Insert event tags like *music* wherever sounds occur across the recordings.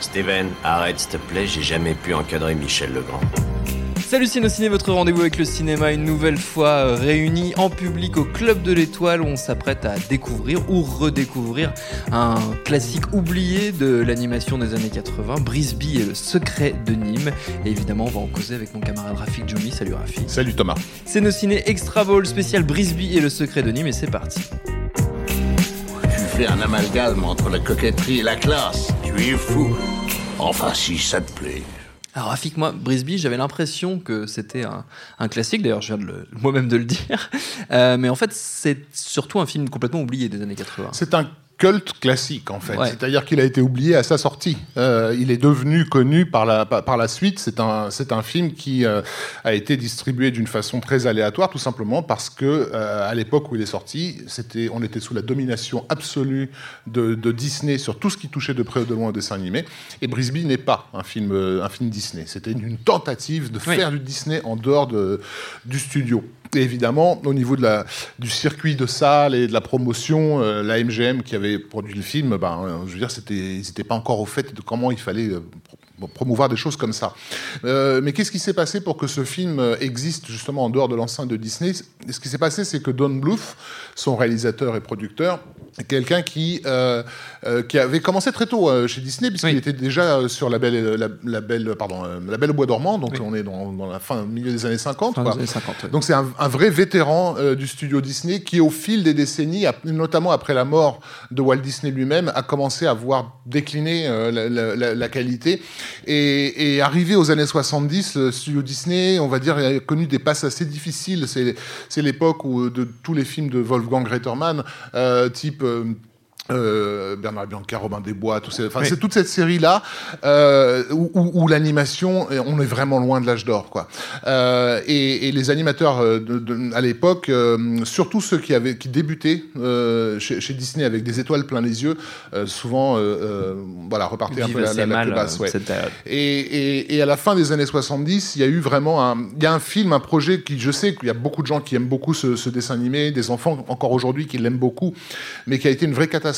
Steven, arrête s'il te plaît, j'ai jamais pu encadrer Michel Legrand. Salut Ciné, votre rendez-vous avec le cinéma, une nouvelle fois euh, réuni en public au Club de l'Étoile où on s'apprête à découvrir ou redécouvrir un classique oublié de l'animation des années 80, Brisby et le secret de Nîmes. Et évidemment, on va en causer avec mon camarade Rafik Djoumi. Salut Rafik. Salut Thomas. C'est nos ciné Extra Ball spécial Brisby et le secret de Nîmes et c'est parti. Un amalgame entre la coquetterie et la classe. Tu es fou. Enfin, si ça te plaît. Alors Rafik, moi, Brisby, j'avais l'impression que c'était un, un classique, d'ailleurs je viens de le- moi-même de le *laughs* dire, Euh, mais en fait c'est surtout un film complètement oublié des années 80. C'est un culte classique en fait, Ouais. c'est-à-dire qu'il a été oublié à sa sortie. Euh, il est devenu connu par la, par, la suite. C'est un, c'est un film qui euh, a été distribué d'une façon très aléatoire, tout simplement parce que euh, à l'époque où il est sorti, c'était, on était sous la domination absolue de, de Disney sur tout ce qui touchait de près ou de loin au dessin animé. Et Brisby n'est pas un film, un film Disney. C'était une, une tentative de Oui. faire du Disney en dehors de, du studio. Évidemment, au niveau du circuit de salle et de la promotion, euh, la MGM qui avait produit le film, ben, euh, je veux dire, ils n'étaient pas encore au fait de comment il fallait pro- promouvoir des choses comme ça. Euh, mais qu'est-ce qui s'est passé pour que ce film euh, existe justement en dehors de l'enceinte de Disney? Ce qui s'est passé, c'est que Don Bluth, son réalisateur et producteur, est quelqu'un qui, euh, euh, qui avait commencé très tôt chez Disney, puisqu'il Oui. était déjà sur la belle, la, la belle, pardon, la belle au bois dormant, donc Oui. on est dans, dans la fin, milieu des années 50. Fin quoi. des années 50, ouais. Donc c'est un, un vrai vétéran du studio Disney qui, au fil des décennies, notamment après la mort de Walt Disney lui-même, a commencé à voir décliner la, la- la- la qualité. Et, arrivé aux années 70, le studio Disney, on va dire, a connu des passes assez difficiles. C'est l'époque où de tous les films de Wolfgang Reitermann, euh, type... euh, euh, Bernard Bianca, Robin des Bois, tout ces- enfin, Oui. c'est toute cette série-là euh, où, où- où l'animation, on est vraiment loin de l'âge d'or, quoi. Euh, et, et les animateurs de, de- à l'époque, surtout ceux qui avaient, qui débutaient chez, chez Disney avec des étoiles plein les yeux, souvent, voilà, repartaient un peu la, la- mal basse, ouais. Et, et- et à la fin des années 70, il y a eu vraiment un, il y a un film, un projet qui, je sais qu'il y a beaucoup de gens qui aiment beaucoup ce, ce dessin animé, des enfants encore aujourd'hui qui l'aiment beaucoup, mais qui a été une vraie catastrophe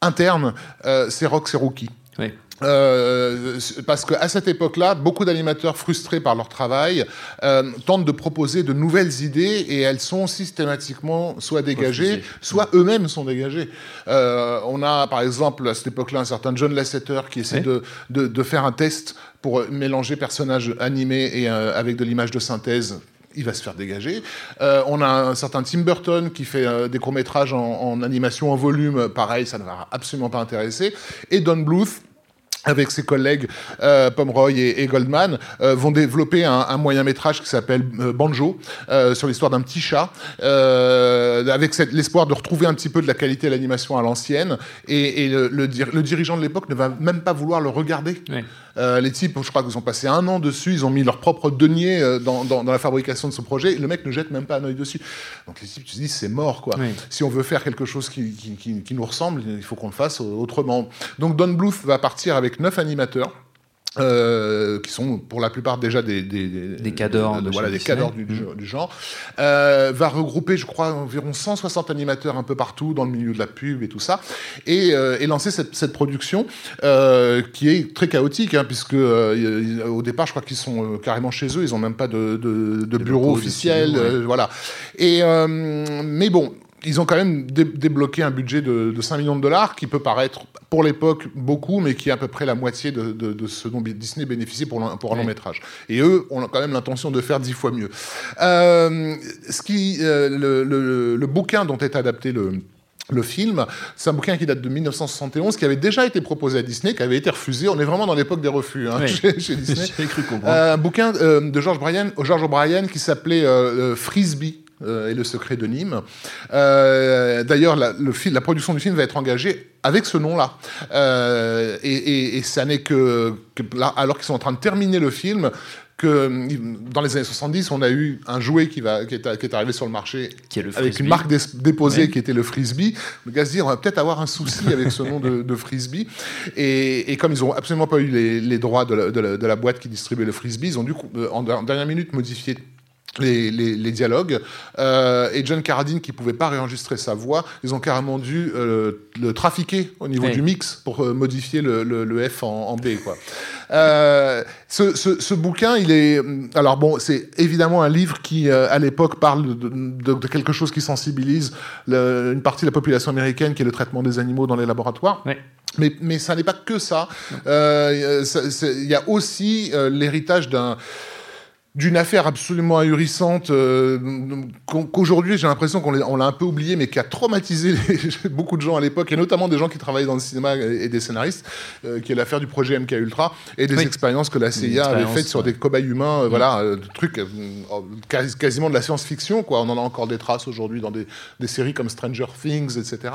interne, euh, c'est Rox et Rookie. Oui. Euh, parce qu'à cette époque-là, beaucoup d'animateurs frustrés par leur travail euh, tentent de proposer de nouvelles idées et elles sont systématiquement soit dégagées, soit eux-mêmes sont dégagés. Euh, on a par exemple à cette époque-là un certain John Lasseter qui essaie de, de, de faire un test pour mélanger personnages animés et euh, avec de l'image de synthèse. Il va se faire dégager. Euh, on a un certain Tim Burton qui fait euh, des courts-métrages en, en animation en volume. Pareil, ça ne va absolument pas intéresser. Et Don Bluth, avec ses collègues euh, Pomeroy et, Goldman, vont développer un, moyen métrage qui s'appelle Banjo, sur l'histoire d'un petit chat, avec l'espoir de retrouver un petit peu de la qualité de l'animation à l'ancienne. Et, le, le dirigeant de l'époque ne va même pas vouloir le regarder. Oui. Euh, les types, je crois qu'ils ont passé un an dessus, ils ont mis leur propre denier euh, dans, dans- dans la fabrication de ce projet. Le mec ne jette même pas un œil dessus. Donc les types, tu te dis, c'est mort, quoi. Oui. Si on veut faire quelque chose qui, qui- qui- qui nous ressemble, il faut qu'on le fasse autrement. Donc Don Bluth va partir avec neuf animateurs. Euh, qui sont pour la plupart déjà des des, Des cadors de voilà des cadors du, du- du genre. Euh, va regrouper je crois environ 160 animateurs un peu partout dans le milieu de la pub et tout ça et, euh, et lancer cette, cette production euh, qui est très chaotique hein, puisque euh, au départ je crois qu'ils sont euh, carrément chez eux ils ont même pas de, de, de bureau officiel ouais. voilà. Et euh, mais bon ils ont quand même dé- débloqué un budget de, de 5 millions de dollars qui peut paraître pour l'époque beaucoup, mais qui est à peu près la moitié de, de- de ce dont Disney bénéficie pour, un long métrage. Et eux ont quand même l'intention de faire dix fois mieux. Euh, ce qui, euh, le, le- le bouquin dont est adapté le, le film. C'est un bouquin qui date de 1971, qui avait déjà été proposé à Disney, qui avait été refusé. On est vraiment dans l'époque des refus hein, Oui. *laughs* chez, chez Disney. *laughs* Cru comprendre. Euh, un bouquin euh, de George Bryan, George O'Brien qui s'appelait euh, Frisbee. Euh, et le secret de Nîmes. Euh, D'ailleurs, la, production du film va être engagée avec ce nom-là. Euh, et, et- et ça n'est que, que là, alors qu'ils sont en train de terminer le film, que dans les années 70, on a eu un jouet qui, va, qui, est, qui est arrivé sur le marché Qui est le avec frisbee. une marque dé- déposée Ouais. qui était le frisbee. Le gars se dit, on va peut-être avoir un souci avec ce nom de, de frisbee. Et, et comme ils n'ont absolument pas eu les, les droits de la, de la- de la boîte qui distribuait le frisbee, ils ont dû, en, en dernière minute, modifier les, les- les dialogues. Euh, et John Carradine, qui pouvait pas réenregistrer sa voix, ils ont carrément dû euh, le trafiquer au niveau Ouais. du mix pour euh, modifier le, le- le F en, en B. Quoi. Euh, ce, ce- ce bouquin, il est... Alors bon, c'est évidemment un livre qui, euh, à l'époque, parle de, de- de quelque chose qui sensibilise le- une partie de la population américaine, qui est le traitement des animaux dans les laboratoires. Ouais. Mais, mais ça n'est pas que ça. Euh, Il y a aussi l'héritage d'un d'une affaire absolument ahurissante euh, qu'au- qu'aujourd'hui j'ai l'impression qu'on l'a un peu oublié mais qui a traumatisé les- *laughs* beaucoup de gens à l'époque et notamment des gens qui travaillaient dans le cinéma et, des scénaristes euh, qui est l'affaire du projet MK Ultra et des Oui. expériences que la CIA avait faites sur des cobayes humains euh, voilà euh, des trucs quasi- quasiment de la science-fiction quoi. On en a encore des traces aujourd'hui dans des, des séries comme Stranger Things etc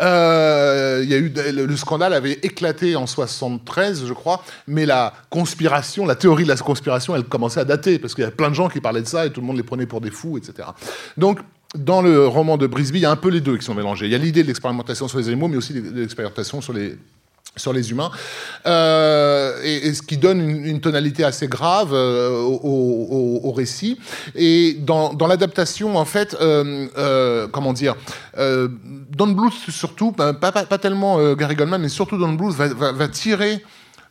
il y a eu le, le scandale avait éclaté en 73 je crois mais la conspiration la théorie de la conspiration elle commençait à dater parce qu'il y a plein de gens qui parlaient de ça et tout le monde les prenait pour des fous etc donc dans le roman de Brisby, il y a un peu les deux qui sont mélangés. Il y a l'idée de l'expérimentation sur les animaux, mais aussi de l'expérimentation sur les, sur les humains, euh, et, ce qui donne une, tonalité assez grave euh, au, au- récit. Et dans, l'adaptation, en fait, euh, comment dire, Don Bluth surtout, pas, pas, pas tellement Gary Goldman, mais surtout Don Bluth va, va tirer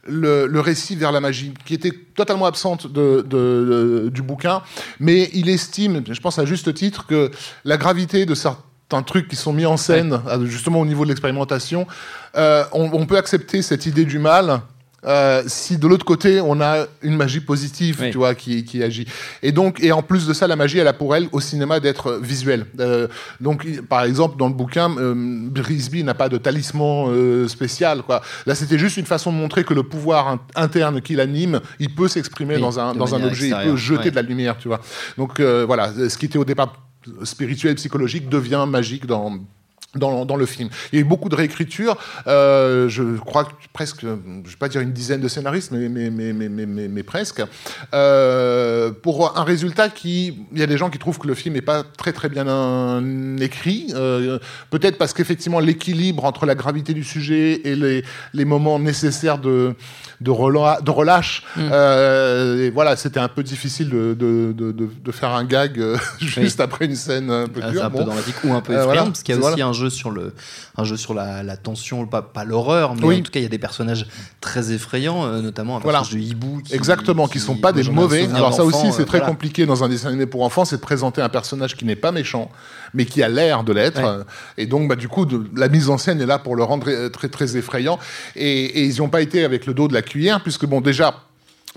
le, le récit vers la magie, qui était totalement absente de, de- de- du bouquin, mais il estime, je pense à juste titre, que la gravité de certains trucs qui sont mis en scène, justement au niveau de l'expérimentation, euh, on, on peut accepter cette idée du mal. Euh, si de l'autre côté on a une magie positive, Oui. tu vois, qui, qui agit. Et donc, et en plus de ça, la magie, elle a pour elle au cinéma d'être visuelle. Euh, donc, par exemple, dans le bouquin, euh, Brisby n'a pas de talisman euh, spécial. Quoi. Là, c'était juste une façon de montrer que le pouvoir in- interne qui l'anime, il peut s'exprimer Oui, dans un, dans un objet, il peut jeter ouais. de la lumière, tu vois. Donc, euh, voilà, ce qui était au départ spirituel, psychologique, devient magique dans dans, dans le film. Il y a eu beaucoup de réécriture. Euh, je crois que presque, je ne vais pas dire une dizaine de scénaristes, mais, mais, mais, mais, mais, mais- mais presque. Euh, pour un résultat qui... Il y a des gens qui trouvent que le film n'est pas très très bien euh, écrit. Euh, Peut-être parce qu'effectivement l'équilibre entre la gravité du sujet et les, les moments nécessaires de, de, rela- de relâche, euh, et voilà, c'était un peu difficile de, de, de, faire un gag euh, *laughs* juste après une scène un peu Ah, dure. un peu Bon. dramatique ou un peu Euh, effrayant voilà. parce qu'il y a Voilà. aussi un jeu sur le un jeu sur la, la tension pas, pas l'horreur mais Oui. en tout cas il y a des personnages très effrayants euh, notamment un Voilà. personnage de hibou qui, Exactement, qui sont pas des mauvais. Alors ça aussi, c'est euh, très voilà. compliqué dans un dessin animé pour enfants, c'est de présenter un personnage qui n'est pas méchant, mais qui a l'air de l'être. Ouais. Et donc, bah, du coup, de- la mise en scène est là pour le rendre très, très effrayant. Et, et ils n'y ont pas été avec le dos de la cuillère, puisque bon, déjà.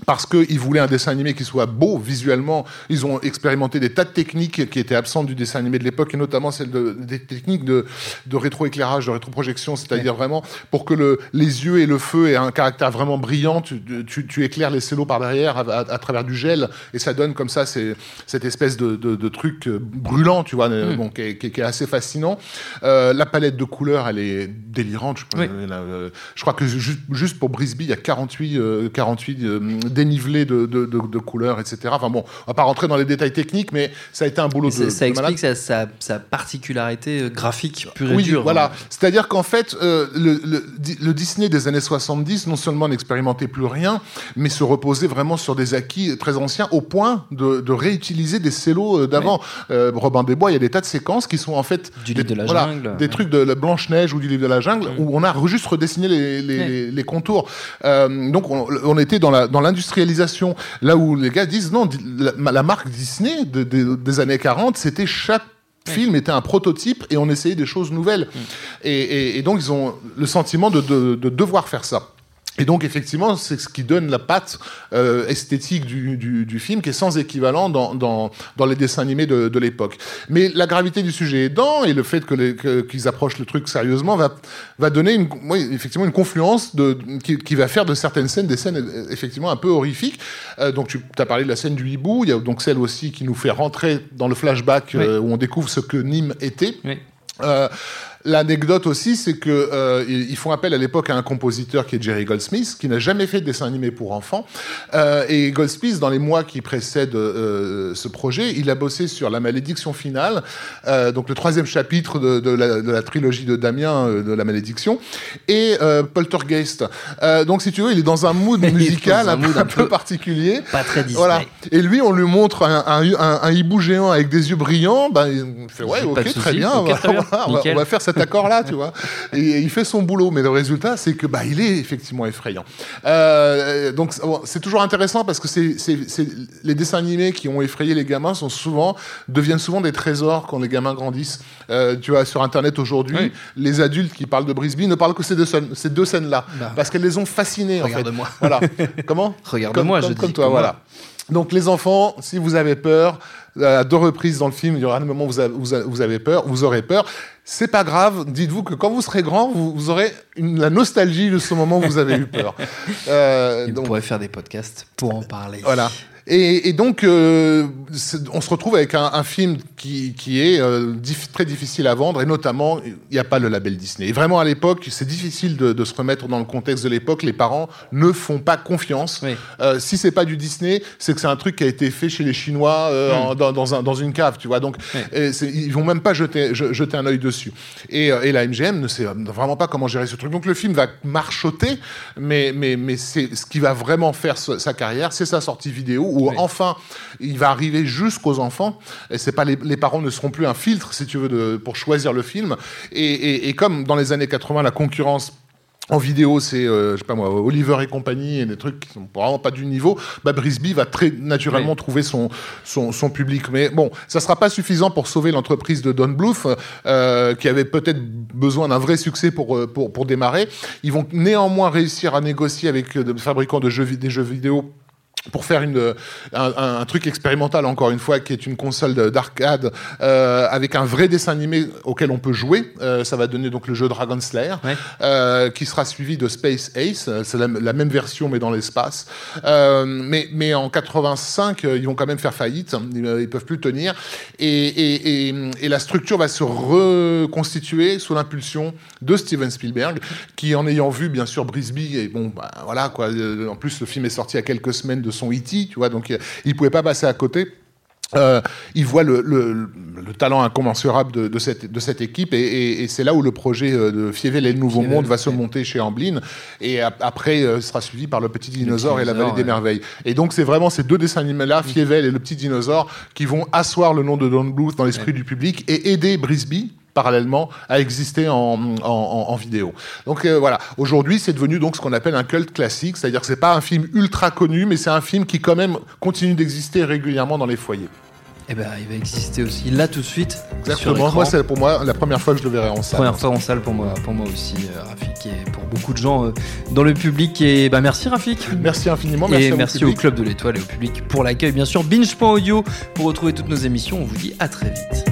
Parce qu'ils voulaient un dessin animé qui soit beau visuellement, ils ont expérimenté des tas de techniques qui étaient absentes du dessin animé de l'époque, et notamment celles de, des techniques de, de rétroéclairage, de rétroprojection, c'est-à-dire vraiment pour que le, les yeux et le feu aient un caractère vraiment brillant, tu, tu, tu éclaires les cellos par derrière à, à- à travers du gel, et ça donne comme ça cette espèce de, de, de truc euh, brûlant, tu vois, bon, qui, est, qui est- qui est assez fascinant. Euh, la palette de couleurs, elle est délirante. Je, Oui. je crois que juste, juste pour Brisby, il y a 48, euh, 48 dénivelés de, de, de- de couleurs, etc. Enfin bon, on va pas rentrer dans les détails techniques, mais ça a été un boulot de, ça, explique sa, sa, sa particularité euh, graphique pure et Oui, dure. voilà. hein. C'est-à-dire qu'en fait, euh, le, le- Di- le Disney des années 70, non seulement n'expérimentait plus rien, mais se reposait vraiment sur des acquis très anciens, au point de, réutiliser des cellos euh, d'avant. Euh, Robin des Bois, il y a des tas de séquences qui sont en fait Du des, livre de la voilà, jungle. des Ouais. trucs de la Blanche-Neige ou du livre de la jungle, où on a juste redessiné les, les, Ouais. les- les contours. Euh, donc on, on était dans la- dans l'industrialisation, là où les gars disent non, la, la marque Disney de- de- des années 40, c'était chaque film était un prototype et on essayait des choses nouvelles. Et, et- et donc ils ont le sentiment de, de- de devoir faire ça. Et donc effectivement, c'est ce qui donne la patte euh, esthétique du, du, du, film, qui est sans équivalent dans, dans, dans les dessins animés de, de l'époque. Mais la gravité du sujet aidant et le fait que qu'ils qu approchent le truc sérieusement va, va donner une, oui, effectivement une confluence de, qui, qui, va faire de certaines scènes des scènes effectivement un peu horrifiques. Euh, donc tu as parlé de la scène du hibou, il y a donc celle aussi qui nous fait rentrer dans le flashback oui. euh, où on découvre ce que Nîmes était. Oui. L'anecdote aussi, c'est que euh, ils font appel à l'époque à un compositeur qui est Jerry Goldsmith, qui n'a jamais fait de dessin animé pour enfants. Euh, et Goldsmith, dans les mois qui précèdent euh, ce projet, il a bossé sur La Malédiction finale, donc le troisième chapitre de, de, la, de, la, trilogie de Damien de La Malédiction, et Poltergeist. donc, si tu veux, il est dans un mood *laughs* musical un, mood un, peu, particulier. Pas très Disney. Voilà. Et lui, on lui montre un, un, hibou géant avec des yeux brillants. Ben, il fait ouais, ok, très bien. Okay, très bien. on, va, on va faire cette cet accord-là, tu vois. Et il fait son boulot, mais le résultat, c'est que bah, il est effectivement effrayant. Euh, donc c'est toujours intéressant parce que c'est les dessins animés qui ont effrayé les gamins sont souvent deviennent souvent des trésors quand les gamins grandissent. Euh, tu vois, sur Internet aujourd'hui, oui. les adultes qui parlent de Brisby ne parlent que ces deux, ces deux scènes-là bah, parce qu'elles les ont fascinés. Regarde-moi. En fait. Voilà. Comment *laughs* Regarde-moi, je comme, dis. Comme toi, voilà. Donc les enfants, si vous avez peur, à deux reprises dans le film, il y aura un moment où vous avez, vous avez peur, vous aurez peur. C'est pas grave. Dites-vous que quand vous serez grand, vous, vous aurez une, la nostalgie de ce moment où vous avez eu peur. *laughs* Euh, donc, on pourrait faire des podcasts pour en parler. Voilà. Et, et, donc, euh, on se retrouve avec un, un film qui, qui est euh, très difficile à vendre, et notamment, il n'y a pas le label Disney. Et vraiment, à l'époque, c'est difficile de, de, se remettre dans le contexte de l'époque. Les parents ne font pas confiance. Oui. Euh, si c'est pas du Disney, c'est que c'est un truc qui a été fait chez les Chinois mmh. en, dans, dans, un, dans, une cave, tu vois. Donc, oui. ils vont même pas jeter, jeter un œil dessus. Et, et, la MGM ne sait vraiment pas comment gérer ce truc. Donc, le film va marchoter, mais, mais, mais c'est ce qui va vraiment faire sa carrière, c'est sa sortie vidéo où oui. enfin il va arriver jusqu'aux enfants. Et c'est pas les, les, parents ne seront plus un filtre, si tu veux, de, pour choisir le film. Et, et, et, comme dans les années 80, la concurrence en vidéo, c'est, euh, je sais pas moi, Oliver et compagnie, et des trucs qui sont vraiment pas du niveau, bah, Brisby va très naturellement oui. trouver son, son, son, public. Mais bon, ça sera pas suffisant pour sauver l'entreprise de Don Bluth, euh, qui avait peut-être besoin d'un vrai succès pour, euh, pour, pour démarrer. Ils vont néanmoins réussir à négocier avec des fabricants de jeux, des jeux vidéo pour faire une, un, un, truc expérimental, encore une fois, qui est une console d'arcade euh, avec un vrai dessin animé auquel on peut jouer. Euh, ça va donner donc le jeu Dragon Slayer, ouais. euh, qui sera suivi de Space Ace. C'est la, la, même version, mais dans l'espace. Mais, mais en 85, ils vont quand même faire faillite. Ils, ils peuvent plus tenir. Et, et, et, et, la structure va se reconstituer sous l'impulsion de Steven Spielberg, qui, en ayant vu, bien sûr, Brisby, et bon, bah, voilà, quoi. En plus, le film est sorti a quelques semaines de son E.T., tu vois, donc euh, il ne pouvait pas passer à côté. Euh, il voit le, le, le, talent incommensurable de, de, cette, de cette équipe et, et, et c'est là où le projet euh, de Fievel et le Nouveau Fievel, Monde va se monter chez Amblin et après euh, sera suivi par le Petit Dinosaure et la Vallée ouais. des Merveilles. Et donc c'est vraiment ces deux dessins animés-là, Fievel et le Petit Dinosaure, qui vont asseoir le nom de Don Bluth dans l'esprit ouais. du public et aider Brisby, parallèlement à exister en, en, en, en vidéo. Donc euh, voilà, aujourd'hui c'est devenu donc ce qu'on appelle un culte classique, c'est-à-dire que c'est pas un film ultra connu, mais c'est un film qui quand même continue d'exister régulièrement dans les foyers. Eh ben, il va exister aussi là tout de suite. Exactement. Moi, c'est pour moi la première fois que je le verrai en salle. Première fois en salle pour moi, pour moi aussi, euh, Rafik, et pour beaucoup de gens euh, dans le public. Et bah, merci Rafik. Merci infiniment. Merci et merci au Club de l'Étoile et au public pour l'accueil. Bien sûr, binge.audio pour retrouver toutes nos émissions. On vous dit à très vite.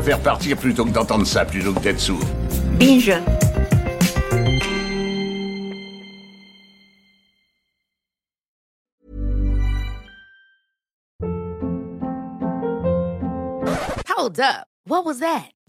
Préfère partir plutôt que d'entendre ça, plutôt que d'être sourd. Binge. Hold up. What was that?